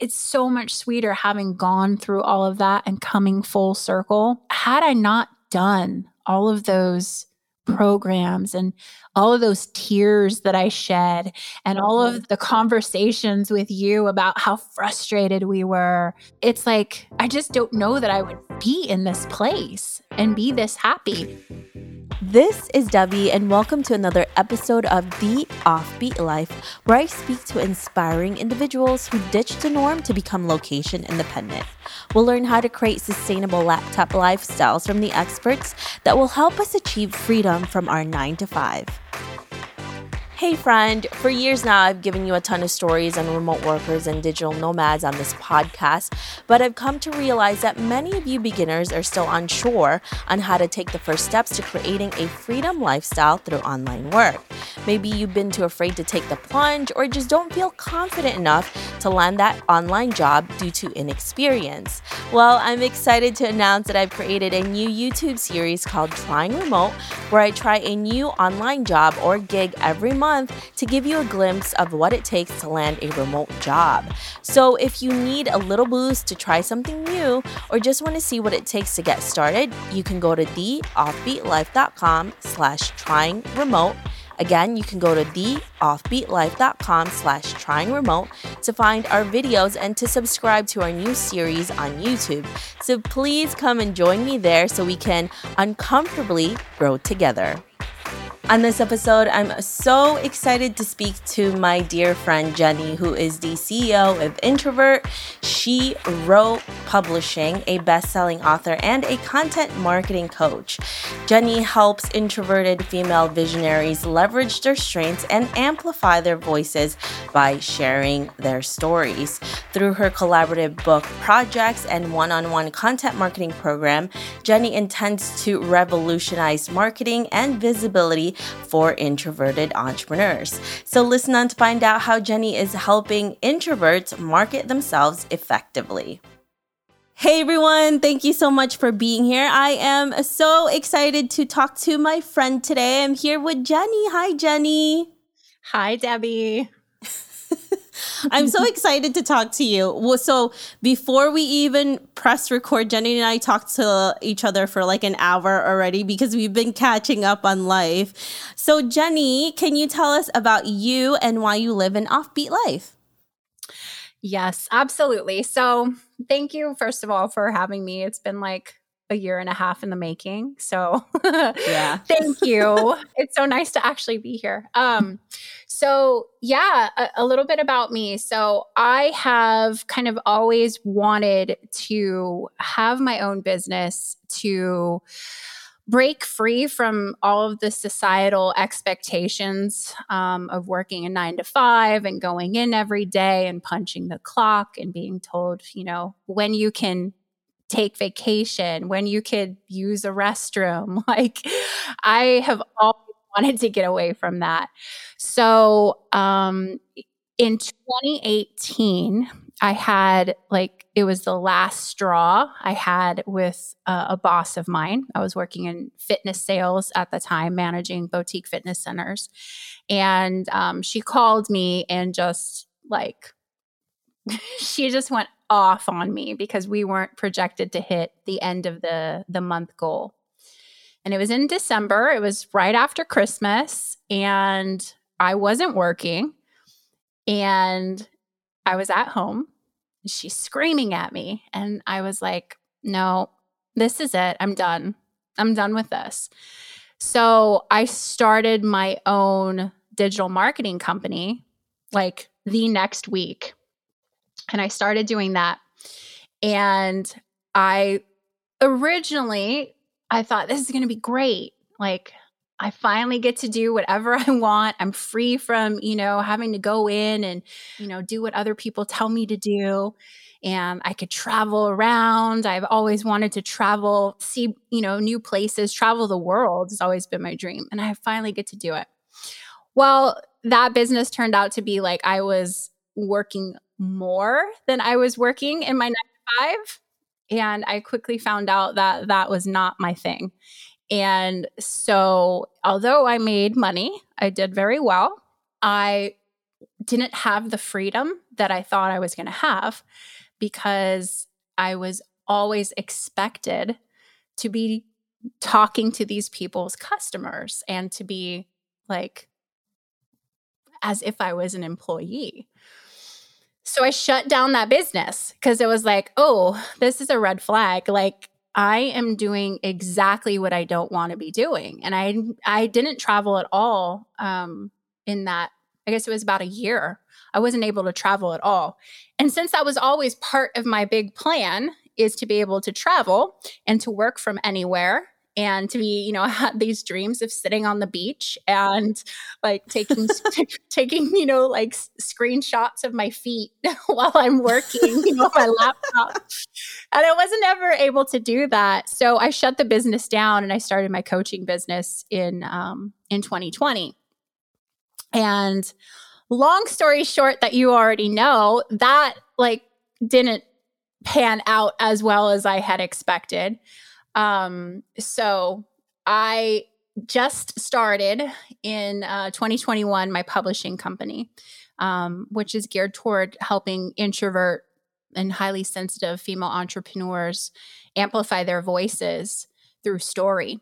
it's so much sweeter having gone through all of that and coming full circle. Had I not done all of those programs and all of those tears that I shed and all of mm-hmm. the conversations with you about how frustrated we were. It's like, I just don't know that I would be in this place and be this happy. This is Debbie, and welcome to another episode of The Offbeat Life, where I speak to inspiring individuals who ditched the norm to become location independent. We'll learn how to create sustainable laptop lifestyles from the experts that will help us achieve freedom from our 9 to 5. Hey, friend. For years now, I've given you a ton of stories on remote workers and digital nomads on this podcast, but I've come to realize that many of you beginners are still unsure on how to take the first steps to creating a freedom lifestyle through online work. Maybe you've been too afraid to take the plunge or just don't feel confident enough to land that online job due to inexperience. Well, I'm excited to announce that I've created a new YouTube series called Trying Remote, where I try a new online job or gig every month month to give you a glimpse of what it takes to land a remote job. So if you need a little boost to try something new or just want to see what it takes to get started, you can go to theoffbeatlife.com slash trying remote. Again, you can go to theoffbeatlife.com slash trying remote to find our videos and to subscribe to our new series on YouTube. So please come and join me there so we can uncomfortably grow together. On this episode, I'm so excited to speak to my dear friend Jenny, who is the CEO of Introvert. She wrote Publishing, a best selling author, and a content marketing coach. Jenny helps introverted female visionaries leverage their strengths and amplify their voices by sharing their stories. Through her collaborative book projects and one on one content marketing program, Jenny intends to revolutionize marketing and visibility for introverted entrepreneurs. So listen on to find out how Jenny is helping introverts market themselves effectively. Hey everyone, thank you so much for being here. I am so excited to talk to my friend today. I'm here with Jenny. Hi, Jenny. Hi, Debbie. I'm so excited to talk to you. So before we even press record, Jenny and I talked to each other for like an hour already because we've been catching up on life. So Jenny, can you tell us about you and why you live an offbeat life? Yes, absolutely. So thank you, first of all, for having me. It's been like a year and a half in the making. So yeah. thank you. it's so nice to actually be here. Um so yeah, a, a, little bit about me. So I have kind of always wanted to have my own business to break free from all of the societal expectations um, of working a nine to five and going in every day and punching the clock and being told, you know, when you can take vacation, when you could use a restroom. Like, I have always wanted to get away from that. So, um, in 2018, I had like it was the last straw I had with a boss of mine. I was working in fitness sales at the time, managing boutique fitness centers. And um, she called me and just like, she just went off on me because we weren't projected to hit the end of the the month goal. And it was in December. It was right after Christmas and I wasn't working and I was at home. She's screaming at me and I was like, "No, this is it. I'm done. I'm done with this." So, I started my own digital marketing company like the next week and I started doing that. And I originally I thought this is going to be great. Like I finally get to do whatever I want. I'm free from, you know, having to go in and, you know, do what other people tell me to do. And I could travel around. I've always wanted to travel, see, you know, new places, travel the world has always been my dream. And I finally get to do it. Well, that business turned out to be like I was working more than I was working in my nine to five. And I quickly found out that that was not my thing. And so, although I made money, I did very well. I didn't have the freedom that I thought I was going to have because I was always expected to be talking to these people's customers and to be like as if I was an employee. So I shut down that business because it was like, oh, this is a red flag. Like I am doing exactly what I don't want to be doing. And I I didn't travel at all um, in that I guess it was about a year. I wasn't able to travel at all. And since that was always part of my big plan is to be able to travel and to work from anywhere and to be you know I had these dreams of sitting on the beach and like taking taking you know like screenshots of my feet while i'm working you know my laptop. And i wasn't ever able to do that. So i shut the business down and i started my coaching business in um, in 2020 and long story short that you already know that like didn't pan out as well as i had expected um, so I just started in uh, 2021 my publishing company, um, which is geared toward helping introvert and highly sensitive female entrepreneurs amplify their voices through story.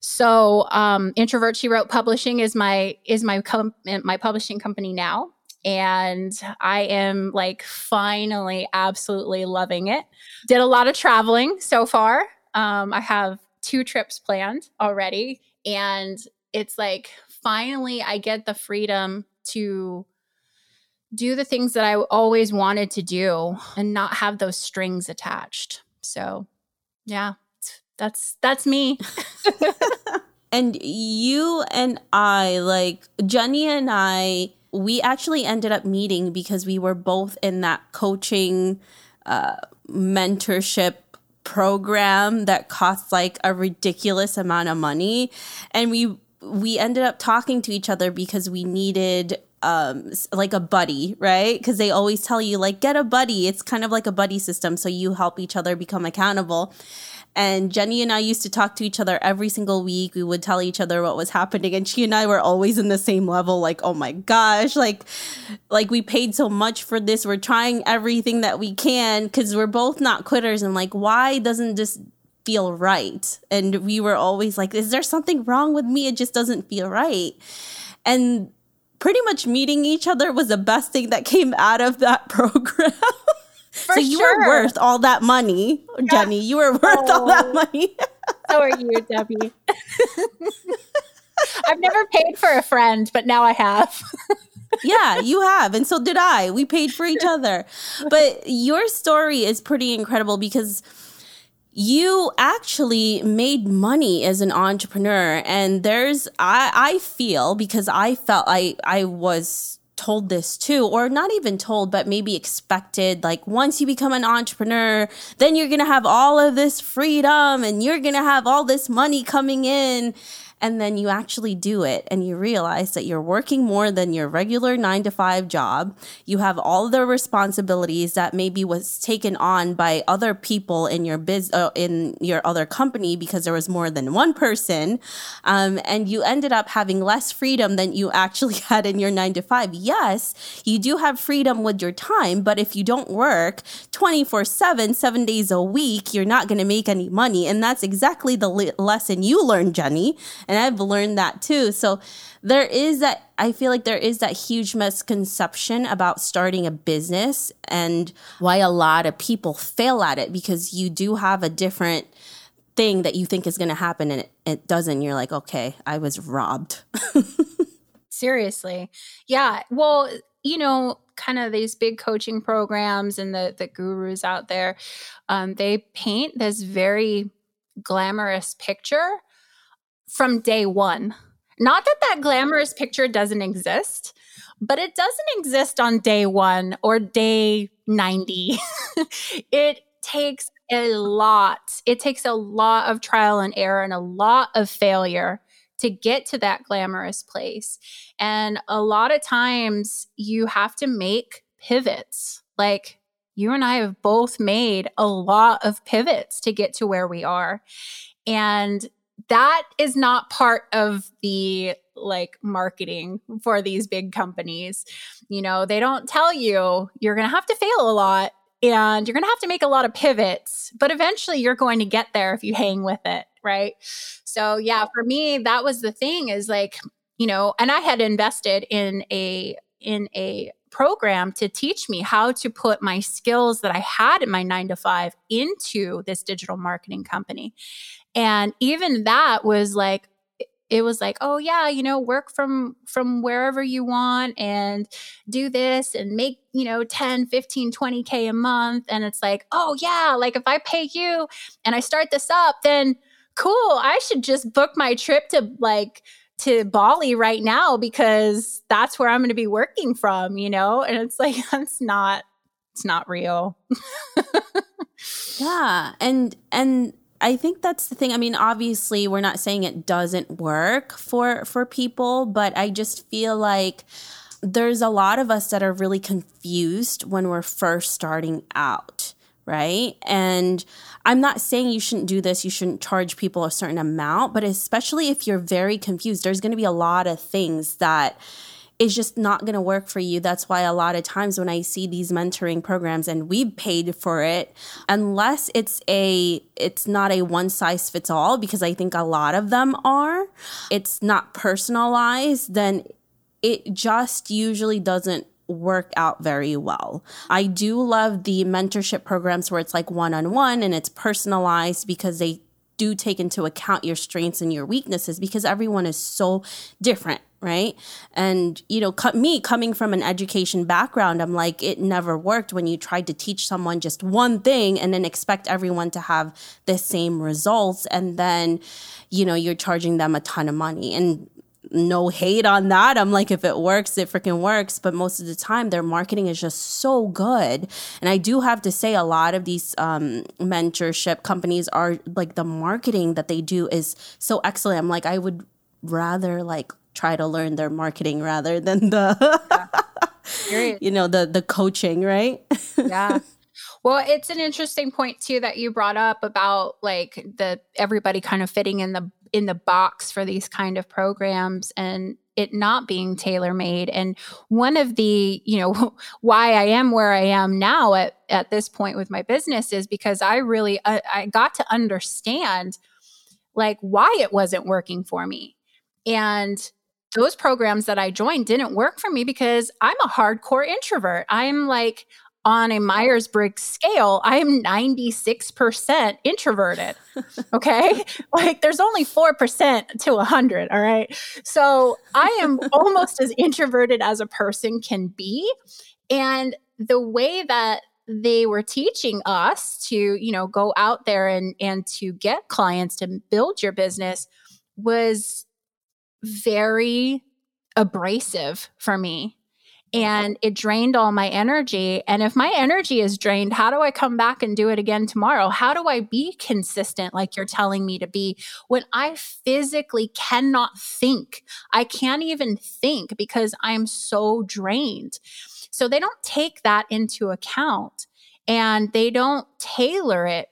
So, um, introvert she wrote publishing is my is my com- my publishing company now, and I am like finally absolutely loving it. Did a lot of traveling so far. Um, I have two trips planned already. And it's like, finally, I get the freedom to do the things that I always wanted to do and not have those strings attached. So, yeah, that's that's me. and you and I, like Jenny and I, we actually ended up meeting because we were both in that coaching uh, mentorship program that costs like a ridiculous amount of money. And we we ended up talking to each other because we needed um like a buddy right? Because they always tell you like get a buddy. It's kind of like a buddy system so you help each other become accountable and Jenny and I used to talk to each other every single week. We would tell each other what was happening. And she and I were always in the same level, like, oh my gosh, like like we paid so much for this. We're trying everything that we can because we're both not quitters. And like, why doesn't this feel right? And we were always like, is there something wrong with me? It just doesn't feel right. And pretty much meeting each other was the best thing that came out of that program. For so you sure. were worth all that money, Jenny. You were worth oh, all that oh. money. so are you, Debbie. I've never paid for a friend, but now I have. yeah, you have. And so did I. We paid for each other. But your story is pretty incredible because you actually made money as an entrepreneur and there's i i feel because i felt i i was told this too, or not even told, but maybe expected. Like, once you become an entrepreneur, then you're going to have all of this freedom and you're going to have all this money coming in and then you actually do it and you realize that you're working more than your regular 9 to 5 job. You have all the responsibilities that maybe was taken on by other people in your biz uh, in your other company because there was more than one person. Um, and you ended up having less freedom than you actually had in your 9 to 5 yes you do have freedom with your time but if you don't work 24 7 7 days a week you're not going to make any money. And that's exactly the le- lesson you learned jenny and I've learned that too. So there is that, I feel like there is that huge misconception about starting a business and why a lot of people fail at it because you do have a different thing that you think is going to happen and it, it doesn't. You're like, okay, I was robbed. Seriously. Yeah. Well, you know, kind of these big coaching programs and the the gurus out there, um, they paint this very glamorous picture from day one. Not that that glamorous picture doesn't exist, but it doesn't exist on day one or day 90. it takes a lot. It takes a lot of trial and error and a lot of failure to get to that glamorous place. And a lot of times you have to make pivots. Like you and I have both made a lot of pivots to get to where we are. And that is not part of the like marketing for these big companies. You know, they don't tell you you're going to have to fail a lot and you're going to have to make a lot of pivots, but eventually you're going to get there if you hang with it, right? So, yeah, for me that was the thing is like, you know, and I had invested in a in a program to teach me how to put my skills that I had in my 9 to 5 into this digital marketing company. And even that was like it was like oh yeah you know work from from wherever you want and do this and make you know 10 15 20k a month. And it's like oh yeah like if i pay you and i start this up then cool i should just book my trip to like to bali right now because that's where i'm going to be working from you know? And it's like that's not it's not real. Yeah and and I think that's the thing. I mean, obviously, we're not saying it doesn't work for for people, but I just feel like there's a lot of us that are really confused when we're first starting out, right? And I'm not saying you shouldn't do this, you shouldn't charge people a certain amount, but especially if you're very confused, there's going to be a lot of things that is just not going to work for you. That's why a lot of times when I see these mentoring programs and we paid for it, unless it's a it's not a one size fits all because I think a lot of them are, it's not personalized, then it just usually doesn't work out very well. I do love the mentorship programs where it's like one on one and it's personalized because they do take into account your strengths and your weaknesses because everyone is so different right and you know me coming from an education background i'm like it never worked when you tried to teach someone just one thing and then expect everyone to have the same results and then you know you're charging them a ton of money and no hate on that. I'm like, if it works, it freaking works. But most of the time, their marketing is just so good. And I do have to say, a lot of these um, mentorship companies are like the marketing that they do is so excellent. I'm like, I would rather like try to learn their marketing rather than the yeah. you know the the coaching right? Yeah. Well it's an interesting point too that you brought up about like the everybody kind of fitting in the in the box for these kind of programs and it not being tailor made and one of the you know why i am where i am now at at this point with my business is because i really uh, i got to understand like why it wasn't working for me. And those programs that I joined didn't work for me because I'm a hardcore introvert. I'm like on a Myers Briggs scale, I am 96% introverted. Okay. like there's only 4% to 100. All right. So I am almost as introverted as a person can be. And the way that they were teaching us to, you know, go out there and, and to get clients to build your business was very abrasive for me and it drained all my energy. And if my energy is drained, how do I come back and do it again tomorrow? How do I be consistent like you're telling me to be when I physically cannot think? I can't even think because I'm so drained. So they don't take that into account and they don't tailor it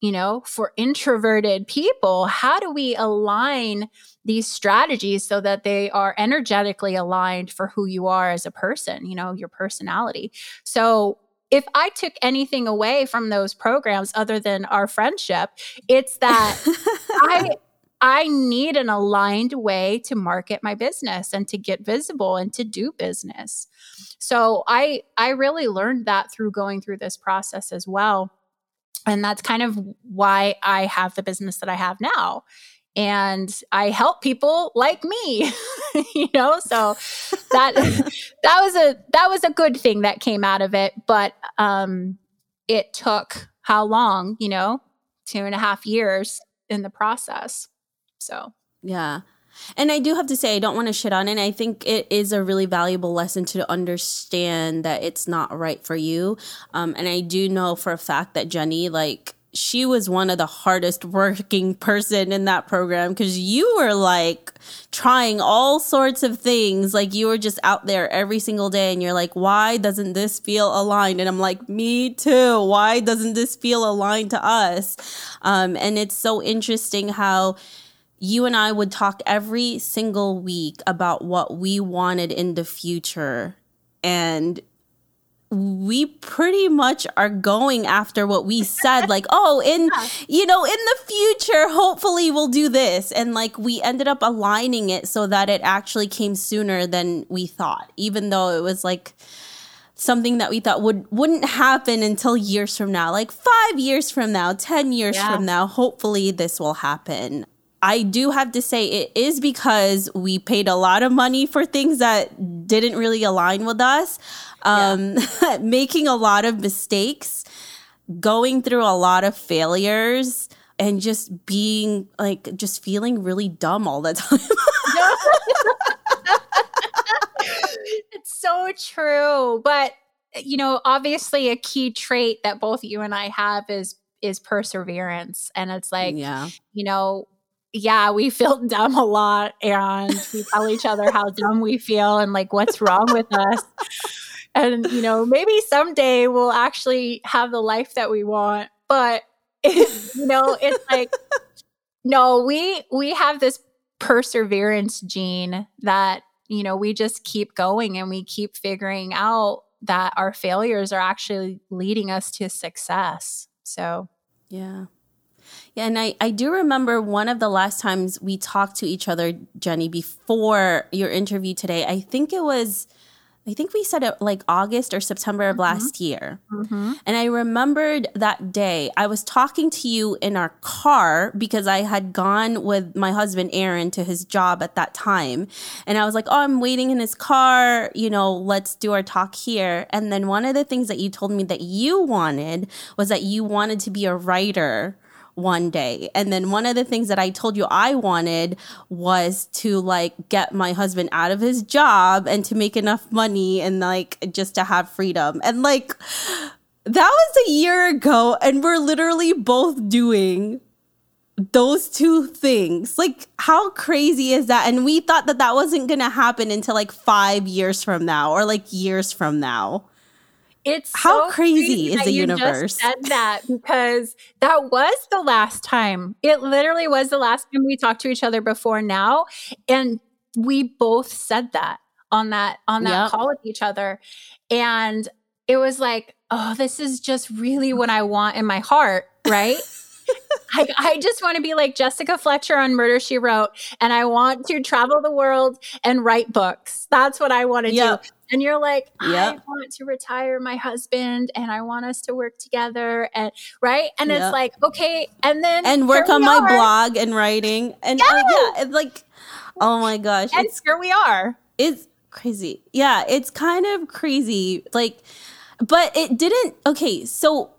you know, for introverted people, how do we align these strategies so that they are energetically aligned for who you are as a person, you know, your personality? So, if I took anything away from those programs other than our friendship, it's that I I need an aligned way to market my business and to get visible and to do business. So I I really learned that through going through this process as well and that's kind of why I have the business that I have now. And I help people like me, you know. So that that was a that was a good thing that came out of it. But um, it took how long? You know, two and a half years in the process. So yeah, and I do have to say, I don't want to shit on it. I think it is a really valuable lesson to understand that it's not right for you. Um, and I do know for a fact that Jenny, like, she was one of the hardest working person in that program because you were like trying all sorts of things like you were just out there every single day and you're like why doesn't this feel aligned and i'm like me too why doesn't this feel aligned to us um, and it's so interesting how you and I would talk every single week about what we wanted in the future. And we pretty much are going after what we said like oh in you know in the future hopefully we'll do this and like we ended up aligning it so that it actually came sooner than we thought even though it was like something that we thought would wouldn't happen until years from now like 5 years from now 10 years yeah. from now hopefully this will happen I do have to say it is because we paid a lot of money for things that didn't really align with us um, yeah. making a lot of mistakes, going through a lot of failures, and just being like, just feeling really dumb all the time. it's so true. But, you know, obviously, a key trait that both you and I have is is perseverance and it's like yeah. you know yeah, we feel dumb a lot and we tell each other how dumb we feel and like what's wrong with us. And you know maybe someday we'll actually have the life that we want but it, you know it's like no we we have this perseverance gene that you know we just keep going and we keep figuring out that our failures are actually leading us to success. So yeah, and I, I do remember one of the last times we talked to each other, Jenny, before your interview today. I think it was I think we said it like August or September of mm-hmm. last year. Mm-hmm. And I remembered that day. I was talking to you in our car because I had gone with my husband, Aaron, to his job at that time. And I was like, oh, I'm waiting in his car. You know, let's do our talk here. And then one of the things that you told me that you wanted was that you wanted to be a writer one day. And then one of the things that I told you I wanted was to like get my husband out of his job and to make enough money and like just to have freedom. And like that was a year ago and we're literally both doing those two things. Like, how crazy is that? And we thought that that wasn't going to happen until like five years from now or like years from now. It's how so crazy, crazy, is the universe? said that because that was the last time. It literally was the last time we talked to each other before now, and we both said that on that on that yep. call with each other, and it was like, oh, this is just really what I want in my heart, right? I, I, just want to be like Jessica Fletcher on Murder She Wrote, and I want to travel the world and write books. That's what I want to yep. do. And you're like, yep. I want to retire my husband, and I want us to work together, and right. And yep. it's like, okay, and then and work on my blog and writing, and yes! uh, yeah, it's like, oh my gosh, and it's, here we are. It's crazy. Yeah, it's kind of crazy. Like, but it didn't. Okay, so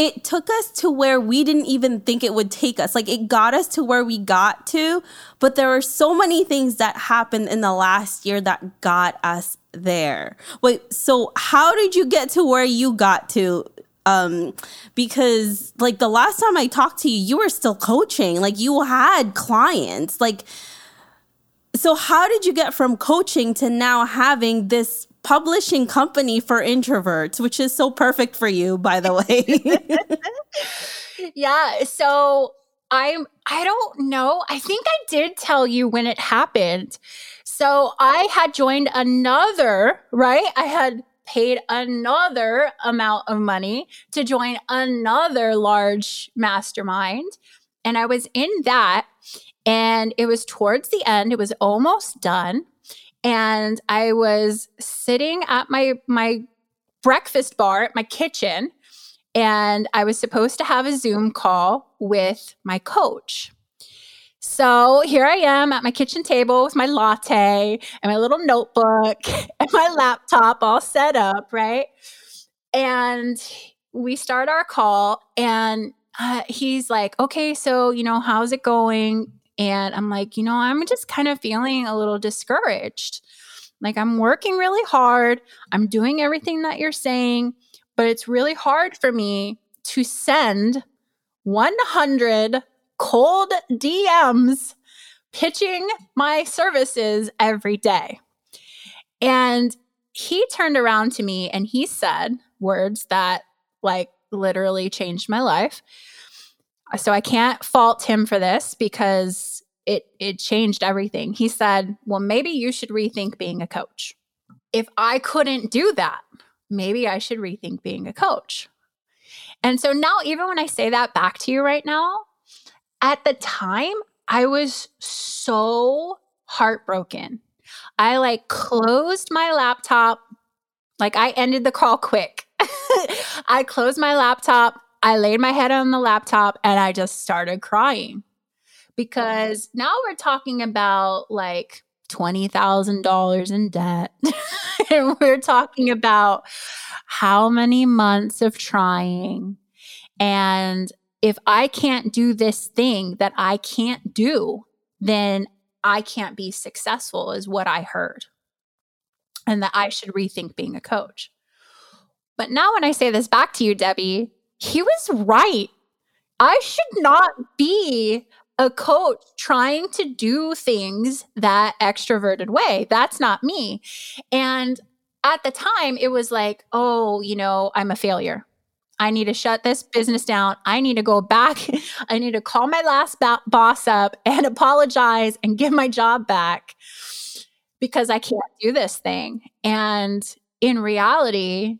it took us to where we didn't even think it would take us. Like it got us to where we got to, but there were so many things that happened in the last year that got us there. Wait, so how did you get to where you got to? Um, because like the last time I talked to you, you were still coaching, like you had clients. Like, so how did you get from coaching to now having this publishing company for introverts, which is so perfect for you, by the way. yeah. So I'm, I don't know. I think I did tell you when it happened. So I had joined another, right? I had paid another amount of money to join another large mastermind. And I was in that. And it was towards the end, it was almost done and I was sitting at my my breakfast bar at my kitchen and I was supposed to have a Zoom call with my coach. So here I am at my kitchen table with my latte and my little notebook and my laptop all set up, right? And we start our call and uh, he's like, okay, so, you know, how's it going? And I'm like, you know, I'm just kind of feeling a little discouraged. Like, I'm working really hard, I'm doing everything that you're saying, but it's really hard for me to send 100 cold DMs pitching my services every day. And he turned around to me and he said words that like literally changed my life. So I can't fault him for this because it it changed everything. He said, "Well, maybe you should rethink being a coach." If I couldn't do that, maybe I should rethink being a coach. And so now even when I say that back to you right now, at the time, I was so heartbroken. I like closed my laptop, like I ended the call quick. I closed my laptop, I laid my head on the laptop, and I just started crying because now we're talking about like $20,000 in debt. and we're talking about how many months of trying. And if I can't do this thing that I can't do, then I can't be successful, is what I heard. And that I should rethink being a coach. But now, when I say this back to you, Debbie, he was right. I should not be a coach trying to do things that extroverted way. That's not me. And at the time, it was like, oh, you know, I'm a failure. I need to shut this business down. I need to go back. I need to call my last ba- boss up and apologize and give my job back because I can't do this thing. And in reality,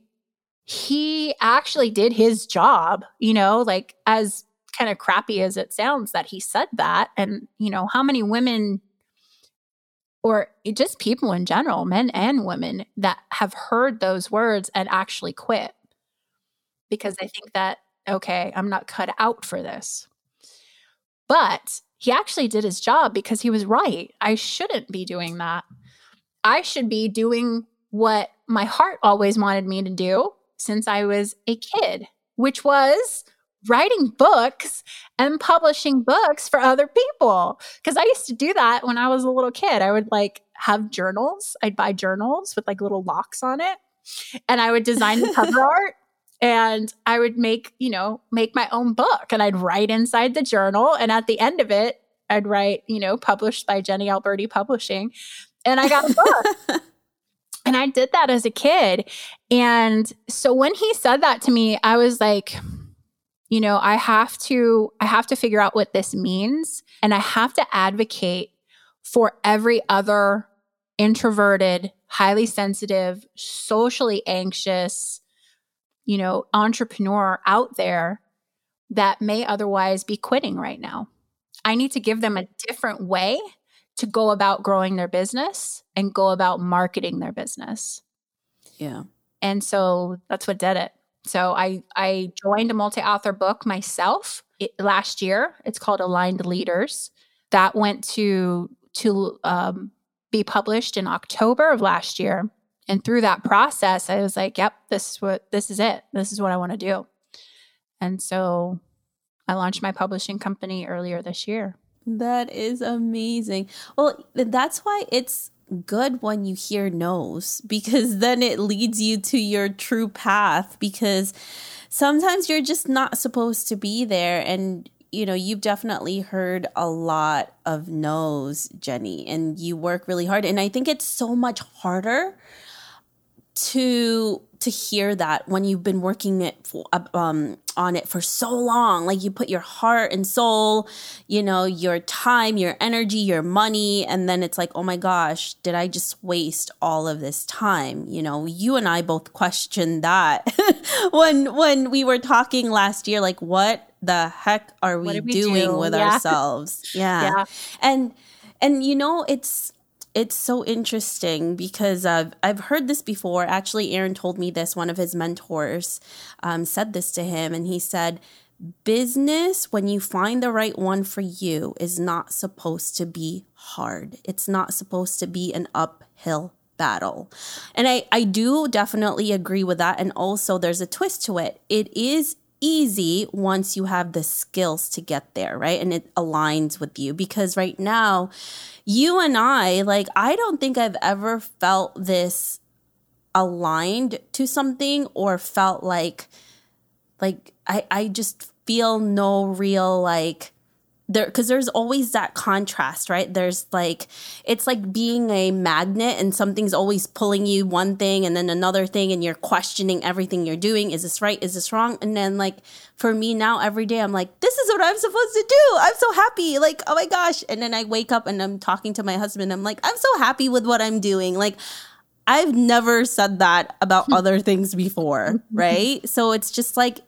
he actually did his job, you know, like as kind of crappy as it sounds that he said that. And, you know, how many women or just people in general, men and women, that have heard those words and actually quit because they think that, okay, I'm not cut out for this. But he actually did his job because he was right. I shouldn't be doing that. I should be doing what my heart always wanted me to do since I was a kid, which was writing books and publishing books for other people. Because I used to do that when I was a little kid. I would like have journals. I'd buy journals with like little locks on it. And I would design the cover art and I would make, you know, make my own book and I'd write inside the journal. And at the end of it, I'd write, you know, published by Jenny Alberti Publishing. And I got a book. and I did that as a kid. And so when he said that to me, I was like, you know, I have to I have to figure out what this means and I have to advocate for every other introverted, highly sensitive, socially anxious, you know, entrepreneur out there that may otherwise be quitting right now. I need to give them a different way to go about growing their business and go about marketing their business. Yeah. And so that's what did it. So I I joined a multi-author book myself it, last year. It's called Aligned Leaders. That went to to um, be published in October of last year. And through that process, I was like, "Yep, this is what this is it. This is what I want to do." And so I launched my publishing company earlier this year. That is amazing. Well, that's why it's good when you hear no's because then it leads you to your true path because sometimes you're just not supposed to be there and you know you've definitely heard a lot of no's Jenny and you work really hard and I think it's so much harder to to hear that when you've been working it for, um, on it for so long like you put your heart and soul you know your time your energy your money and then it's like oh my gosh did i just waste all of this time you know you and i both questioned that when when we were talking last year like what the heck are we, we doing do? with yeah. ourselves yeah. yeah and and you know it's it's so interesting because I've, I've heard this before. Actually, Aaron told me this. One of his mentors um, said this to him, and he said, Business, when you find the right one for you, is not supposed to be hard. It's not supposed to be an uphill battle. And I, I do definitely agree with that. And also, there's a twist to it. It is easy once you have the skills to get there, right? And it aligns with you because right now, you and I, like, I don't think I've ever felt this aligned to something or felt like, like, I, I just feel no real, like, there because there's always that contrast right? There's like it's like being a magnet and something's always pulling you one thing and then another thing and you're questioning everything you're doing. Is this right? Is this wrong? And then like for me now every day i'm like this is what i'm supposed to do. I'm so happy. Like oh my gosh. And then i wake up and i'm talking to my husband. I'm like i'm so happy with what i'm doing. Like i've never said that about other things before right? So it's just like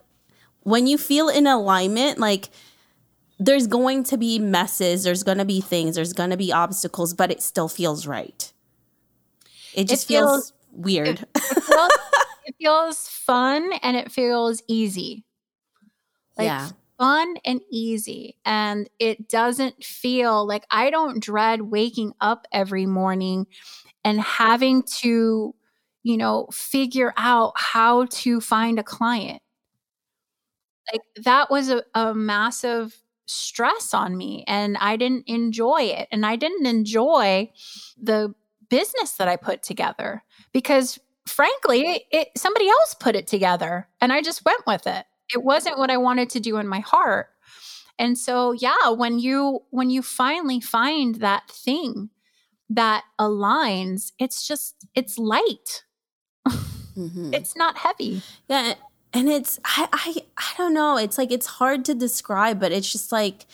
when you feel in alignment like there's going to be messes, there's going to be things, there's going to be obstacles, but it still feels right. It just it feels, feels, weird. It, it, feels, it, feels, fun and it feels easy. Like yeah. fun and easy. And it doesn't feel like I don't dread waking up every morning and having to, you know, figure out how to find a client. Like that was a, a massive stress on me and I didn't enjoy it. And I didn't enjoy the business that I put together because frankly, it, somebody else put it together and I just went with it. It wasn't what I wanted to do in my heart. And so yeah, when you when you finally find that thing that aligns, it's just it's light. Mm-hmm. it's not heavy. Yeah, and it's I, I I don't know. It's like it's hard to describe, but it's just like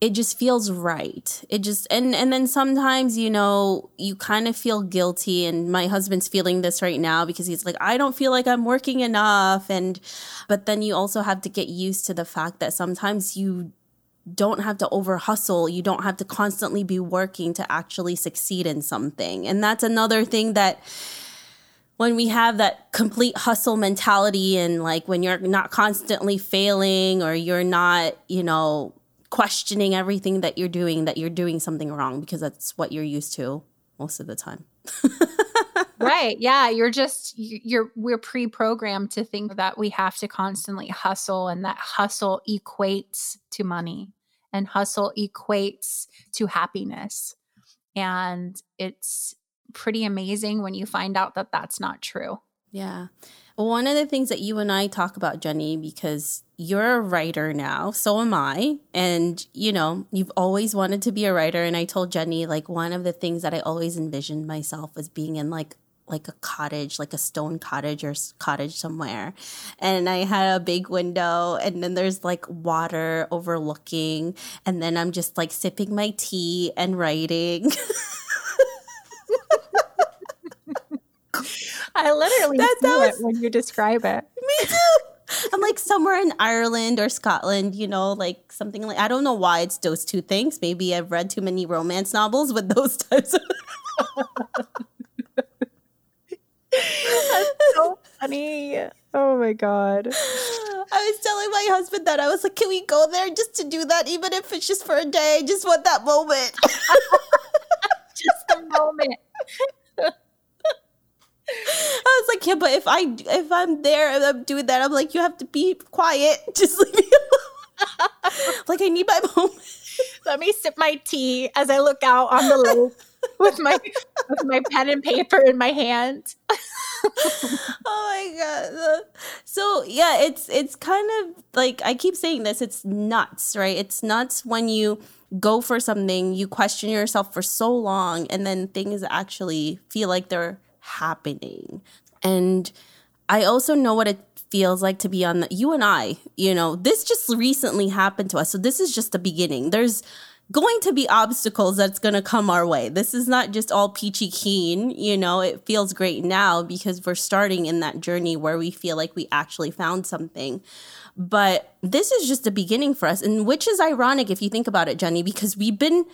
it just feels right. It just and and then sometimes you know you kind of feel guilty and my husband's feeling this right now because he's like I don't feel like I'm working enough and but then you also have to get used to the fact that sometimes you don't have to over hustle. You don't have to constantly be working to actually succeed in something. And that's another thing that when we have that complete hustle mentality and like when you're not constantly failing or you're not, you know, questioning everything that you're doing, that you're doing something wrong because that's what you're used to most of the time. right. Yeah. You're just, you're, we're pre programmed to think that we have to constantly hustle and that hustle equates to money and hustle equates to happiness. And it's, pretty amazing when you find out that that's not true. Yeah. One of the things that you and I talk about, Jenny, because you're a writer now, so am I. And, you know, you've always wanted to be a writer. And I told Jenny, like, one of the things that I always envisioned myself was being in, like, like a cottage, like a stone cottage or cottage somewhere. And I had a big window, and then there's like water overlooking. And then I'm just like sipping my tea and writing. I literally that, that was, it when you describe it. Me too. I'm like somewhere in Ireland or Scotland, you know, like something like I don't know why it's those two things. Maybe I've read too many romance novels with those types of That's so funny. Oh my god. I was telling my husband that I was like, can we go there just to do that, even if it's just for a day? I just want that moment. just a moment. I was like, yeah, but if I if I'm there and I'm doing that, I'm like, you have to be quiet. Just leave me alone. like I need my moment. Let me sip my tea as I look out on the lake with my with my pen and paper in my hand. oh my god. So yeah, it's it's kind of like I keep saying this, it's nuts, right? It's nuts when you go for something, you question yourself for so long, and then things actually feel like they're happening. And I also know what it feels like to be on the, you and I, you know, this just recently happened to us. So this is just the beginning. There's going to be obstacles that's going to come our way. This is not just all peachy keen, you know, it feels great now because we're starting in that journey where we feel like we actually found something. But this is just the beginning for us, and which is ironic if you think about it, Jenny, because we've been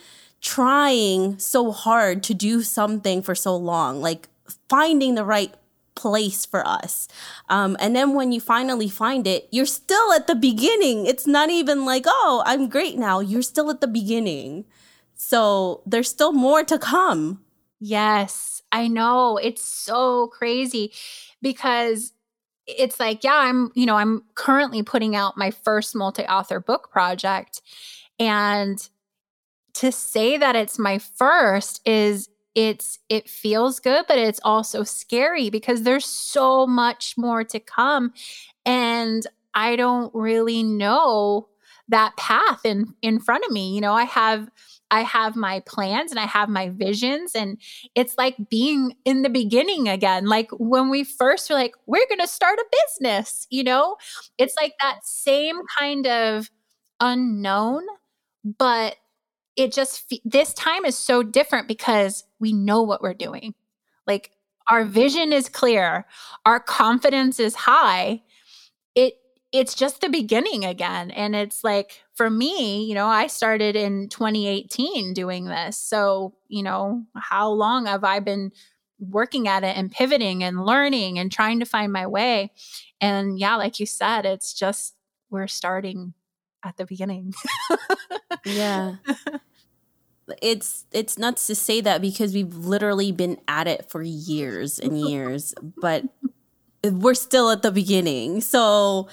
trying so hard to do something for so long. Like finding the right place for us. Um, and then when you finally find it, you're still at the beginning. It's not even like, oh, I'm great now. You're still at the beginning. So there's still more to come. Yes, I know. It's so crazy because it's like, yeah, I'm, you know, I'm currently putting out my first multi author book project. And to say that it's my first is it's it feels good but it's also scary because there's so much more to come and i don't really know that path in in front of me. You know, I have I have my plans and I have my visions. And it's like being in the beginning again. Like when we first were like, we're going to start a business, you know, it's like that same kind of unknown, but it just, this time is so different because we know what we're doing. Like our vision is clear, our confidence is high. It it's just the beginning again. And it's like, for me, you know, I started in 2018 doing this. So, you know, how long have I been working at it and pivoting and learning and trying to find my way? And yeah, like you said, it's just we're starting at the beginning. yeah. It's it's nuts to say that because we've literally been at it for years and years, but we're still at the beginning. So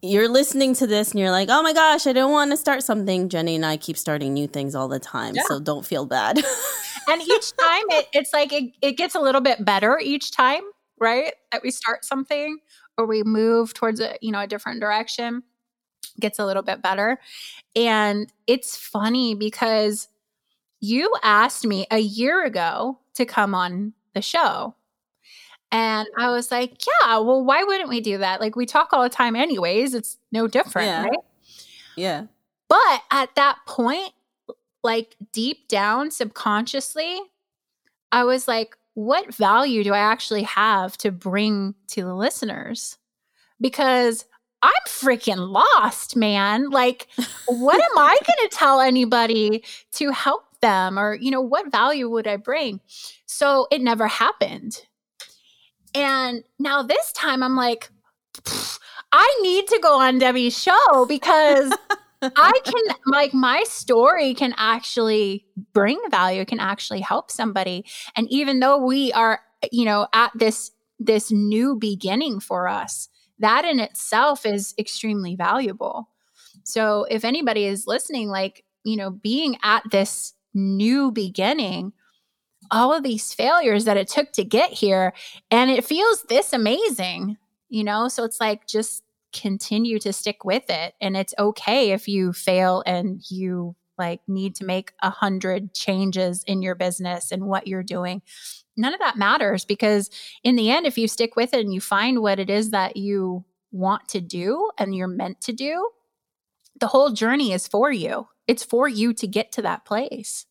you're listening to this and you're like, oh my gosh, I don't want to start something. Jenny and I keep starting new things all the time. Yeah. So don't feel bad. and each time it, it's like it, it gets a little bit better each time, right? That we start something or we move towards a, you know, a different direction gets a little bit better. And it's funny because you asked me a year ago to come on the show and I was like, yeah, well, why wouldn't we do that? Like, we talk all the time, anyways. It's no different, yeah. right? Yeah. But at that point, like deep down subconsciously, I was like, what value do I actually have to bring to the listeners? Because I'm freaking lost, man. Like, what am I going to tell anybody to help them? Or, you know, what value would I bring? So it never happened and now this time I'm like, I need to go on Debbie's show because I can, like, my story can actually bring value, can actually help somebody. And even though we are, you know, at this, this new beginning for us, that in itself is extremely valuable. So if anybody is listening, like, you know, being at this new beginning, all of these failures that it took to get here and it feels this amazing you know so it's like just continue to stick with it and it's okay if you fail and you like need to make a hundred changes in your business and what you're doing none of that matters because in the end if you stick with it and you find what it is that you want to do and you're meant to do the whole journey is for you. It's for you to get to that place.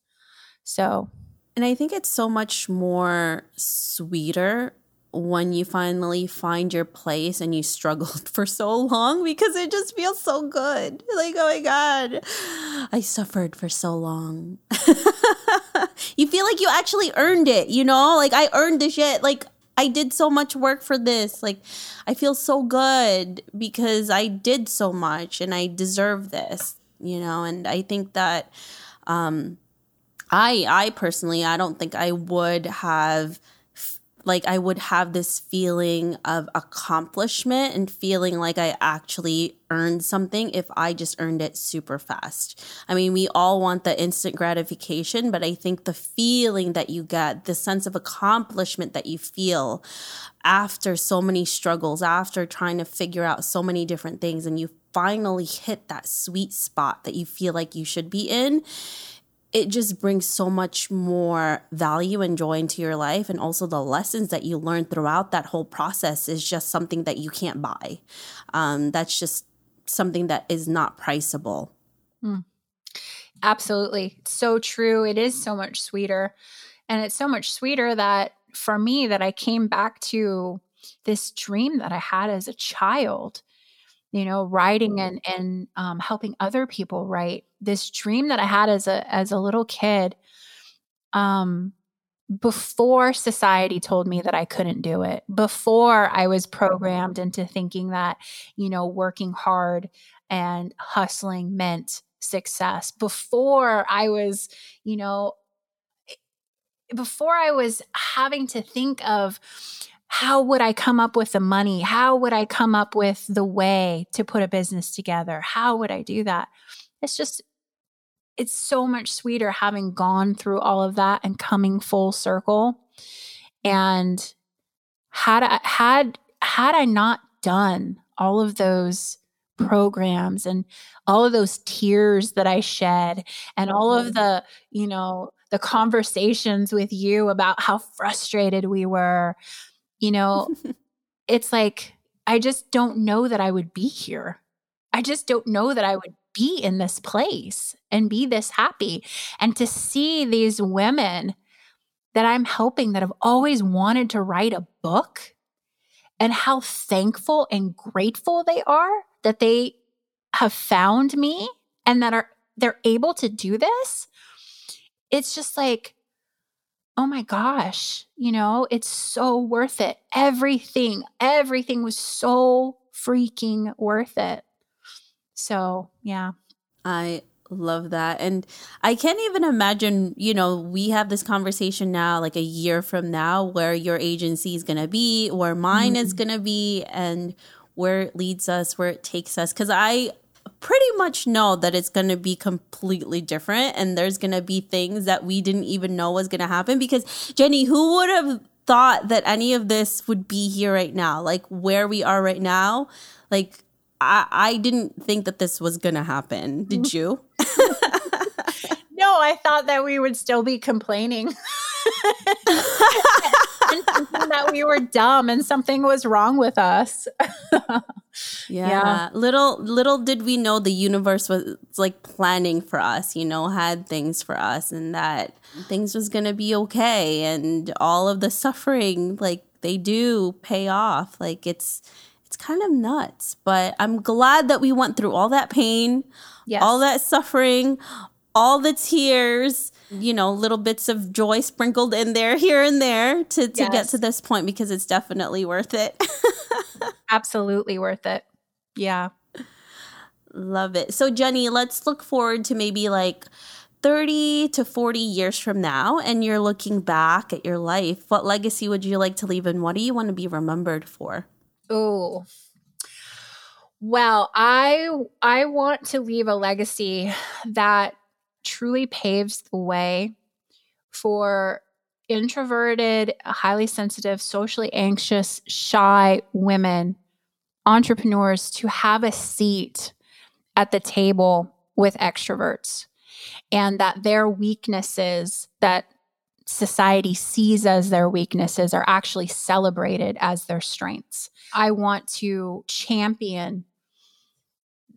So and I think it's so much more sweeter when you finally find your place and you struggled for so long because it just feels so good. Like, oh my God, I suffered for so long. you feel like you actually earned it, you know? Like, I earned this shit. Like, I did so much work for this. Like, I feel so good because I did so much and I deserve this, you know? And I think that, um, I I personally I don't think I would have like I would have this feeling of accomplishment and feeling like I actually earned something if I just earned it super fast. I mean, we all want the instant gratification, but I think the feeling that you get, the sense of accomplishment that you feel after so many struggles, after trying to figure out so many different things and you finally hit that sweet spot that you feel like you should be in it just brings so much more value and joy into your life. And also the lessons that you learn throughout that whole process is just something that you can't buy. Um, that's just something that is not priceable. Mm. absolutely. So true. It is so much sweeter. And it's so much sweeter that for me that i came back to this dream that i had as a child you know writing and and um, helping other people write. This dream that i had as a as a little kid um before society told me that i couldn't do it before i was programmed into thinking that you know working hard and hustling meant success. Before i was you know before i was having to think of how would I come up with the money? How would I come up with the way to put a business together? How would I do that? It's just, it's so much sweeter having gone through all of that and coming full circle. And had I had had I not done all of those programs and all of those tears that I shed and all of mm-hmm. the, you know, the conversations with you about how frustrated we were, you know, it's like, I just don't know that I would be here. I just don't know that I would be in this place and be this happy. And to see these women that I'm helping that have always wanted to write a book and how thankful and grateful they are that they have found me and that are they're able to do this it's just like oh my gosh you know it's so worth it. Everything everything was so freaking worth it. So yeah. I love that and i can't even imagine you know we have this conversation now like a year from now where your agency is going to be where mine mm-hmm. is going to be and where it leads us where it takes us because i pretty much know that it's going to be completely different and there's going to be things that we didn't even know was going to happen because jenny who would have thought that any of this would be here right now like where we are right now like I, I didn't think that this was gonna happen. Did mm-hmm. you? no, I thought that we would still be complaining. and thinking that we were dumb and something was wrong with us. yeah. yeah. Little little did we know the universe was like planning for us, you know, had things for us and that things was going to be okay and all of the suffering like they do pay off. Like it's it's kind of nuts. But I'm glad that we went through all that pain, yes. all that suffering, all the tears, you know, little bits of joy sprinkled in there here and there to, to yes. get to this point because it's definitely worth it. Absolutely worth it. Yeah. Love it. So, Jenny, let's look forward to maybe like 30 to 40 years from now and you're looking back at your life. What legacy would you like to leave and what do you want to be remembered for? Oh. Well, I I want to leave a legacy that truly paves the way for introverted, highly sensitive, socially anxious, shy women, entrepreneurs to have a seat at the table with extroverts and that their weaknesses that society sees as their weaknesses are actually celebrated as their strengths. I want to champion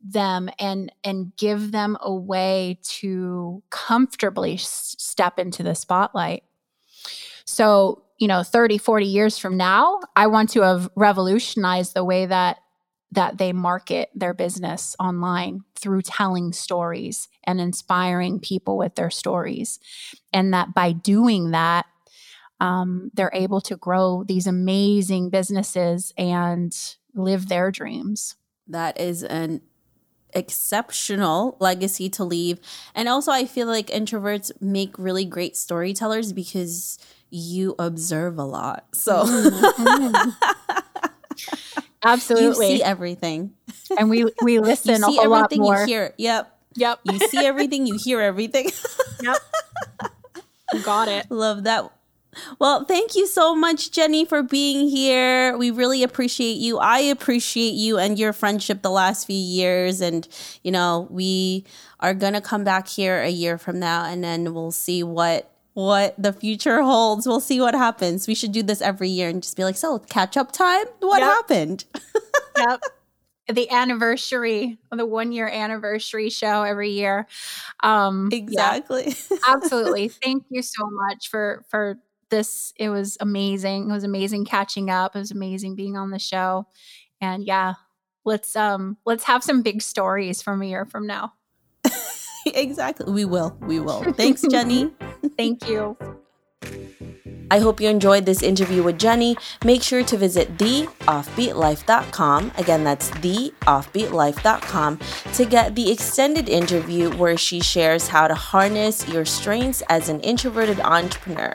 them and and give them a way to comfortably s- step into the spotlight. So, you know, 30, 40 years from now, I want to have revolutionized the way that that they market their business online through telling stories and inspiring people with their stories. And that by doing that, um, they're able to grow these amazing businesses and live their dreams. That is an exceptional legacy to leave. And also, I feel like introverts make really great storytellers because you observe a lot. So. Mm-hmm. Absolutely. You see everything. And we we listen a whole lot more. You hear. Yep. Yep. You see everything, you hear everything. yep. Got it. Love that. Well, thank you so much, Jenny, for being here. We really appreciate you. I appreciate you and your friendship the last few years. And, you know, we are going to come back here a year from now and then we'll see what what the future holds. We'll see what happens. We should do this every year and just be like, so catch up time. What yep. happened? yep. The anniversary, the one year anniversary show every year. Um, exactly. Yeah, absolutely. Thank you so much for for this. It was amazing. It was amazing catching up. It was amazing being on the show. And yeah, let's um let's have some big stories from a year from now. exactly. We will. We will. Thanks, Jenny. Thank you. I hope you enjoyed this interview with Jenny. Make sure to visit theoffbeatlife.com. Again, that's theoffbeatlife.com to get the extended interview where she shares how to harness your strengths as an introverted entrepreneur.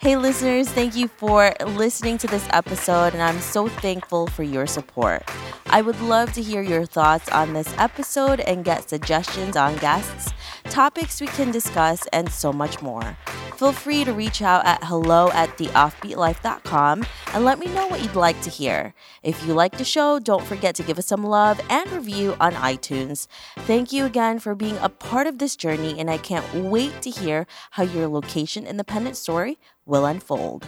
Hey, listeners, thank you for listening to this episode, and I'm so thankful for your support. I would love to hear your thoughts on this episode and get suggestions on guests, topics we can discuss, and so much more. Feel free to reach out at hello at theoffbeatlife.com and let me know what you'd like to hear. If you like the show, don't forget to give us some love and review on iTunes. Thank you again for being a part of this journey, and I can't wait to hear how your location independent story will unfold.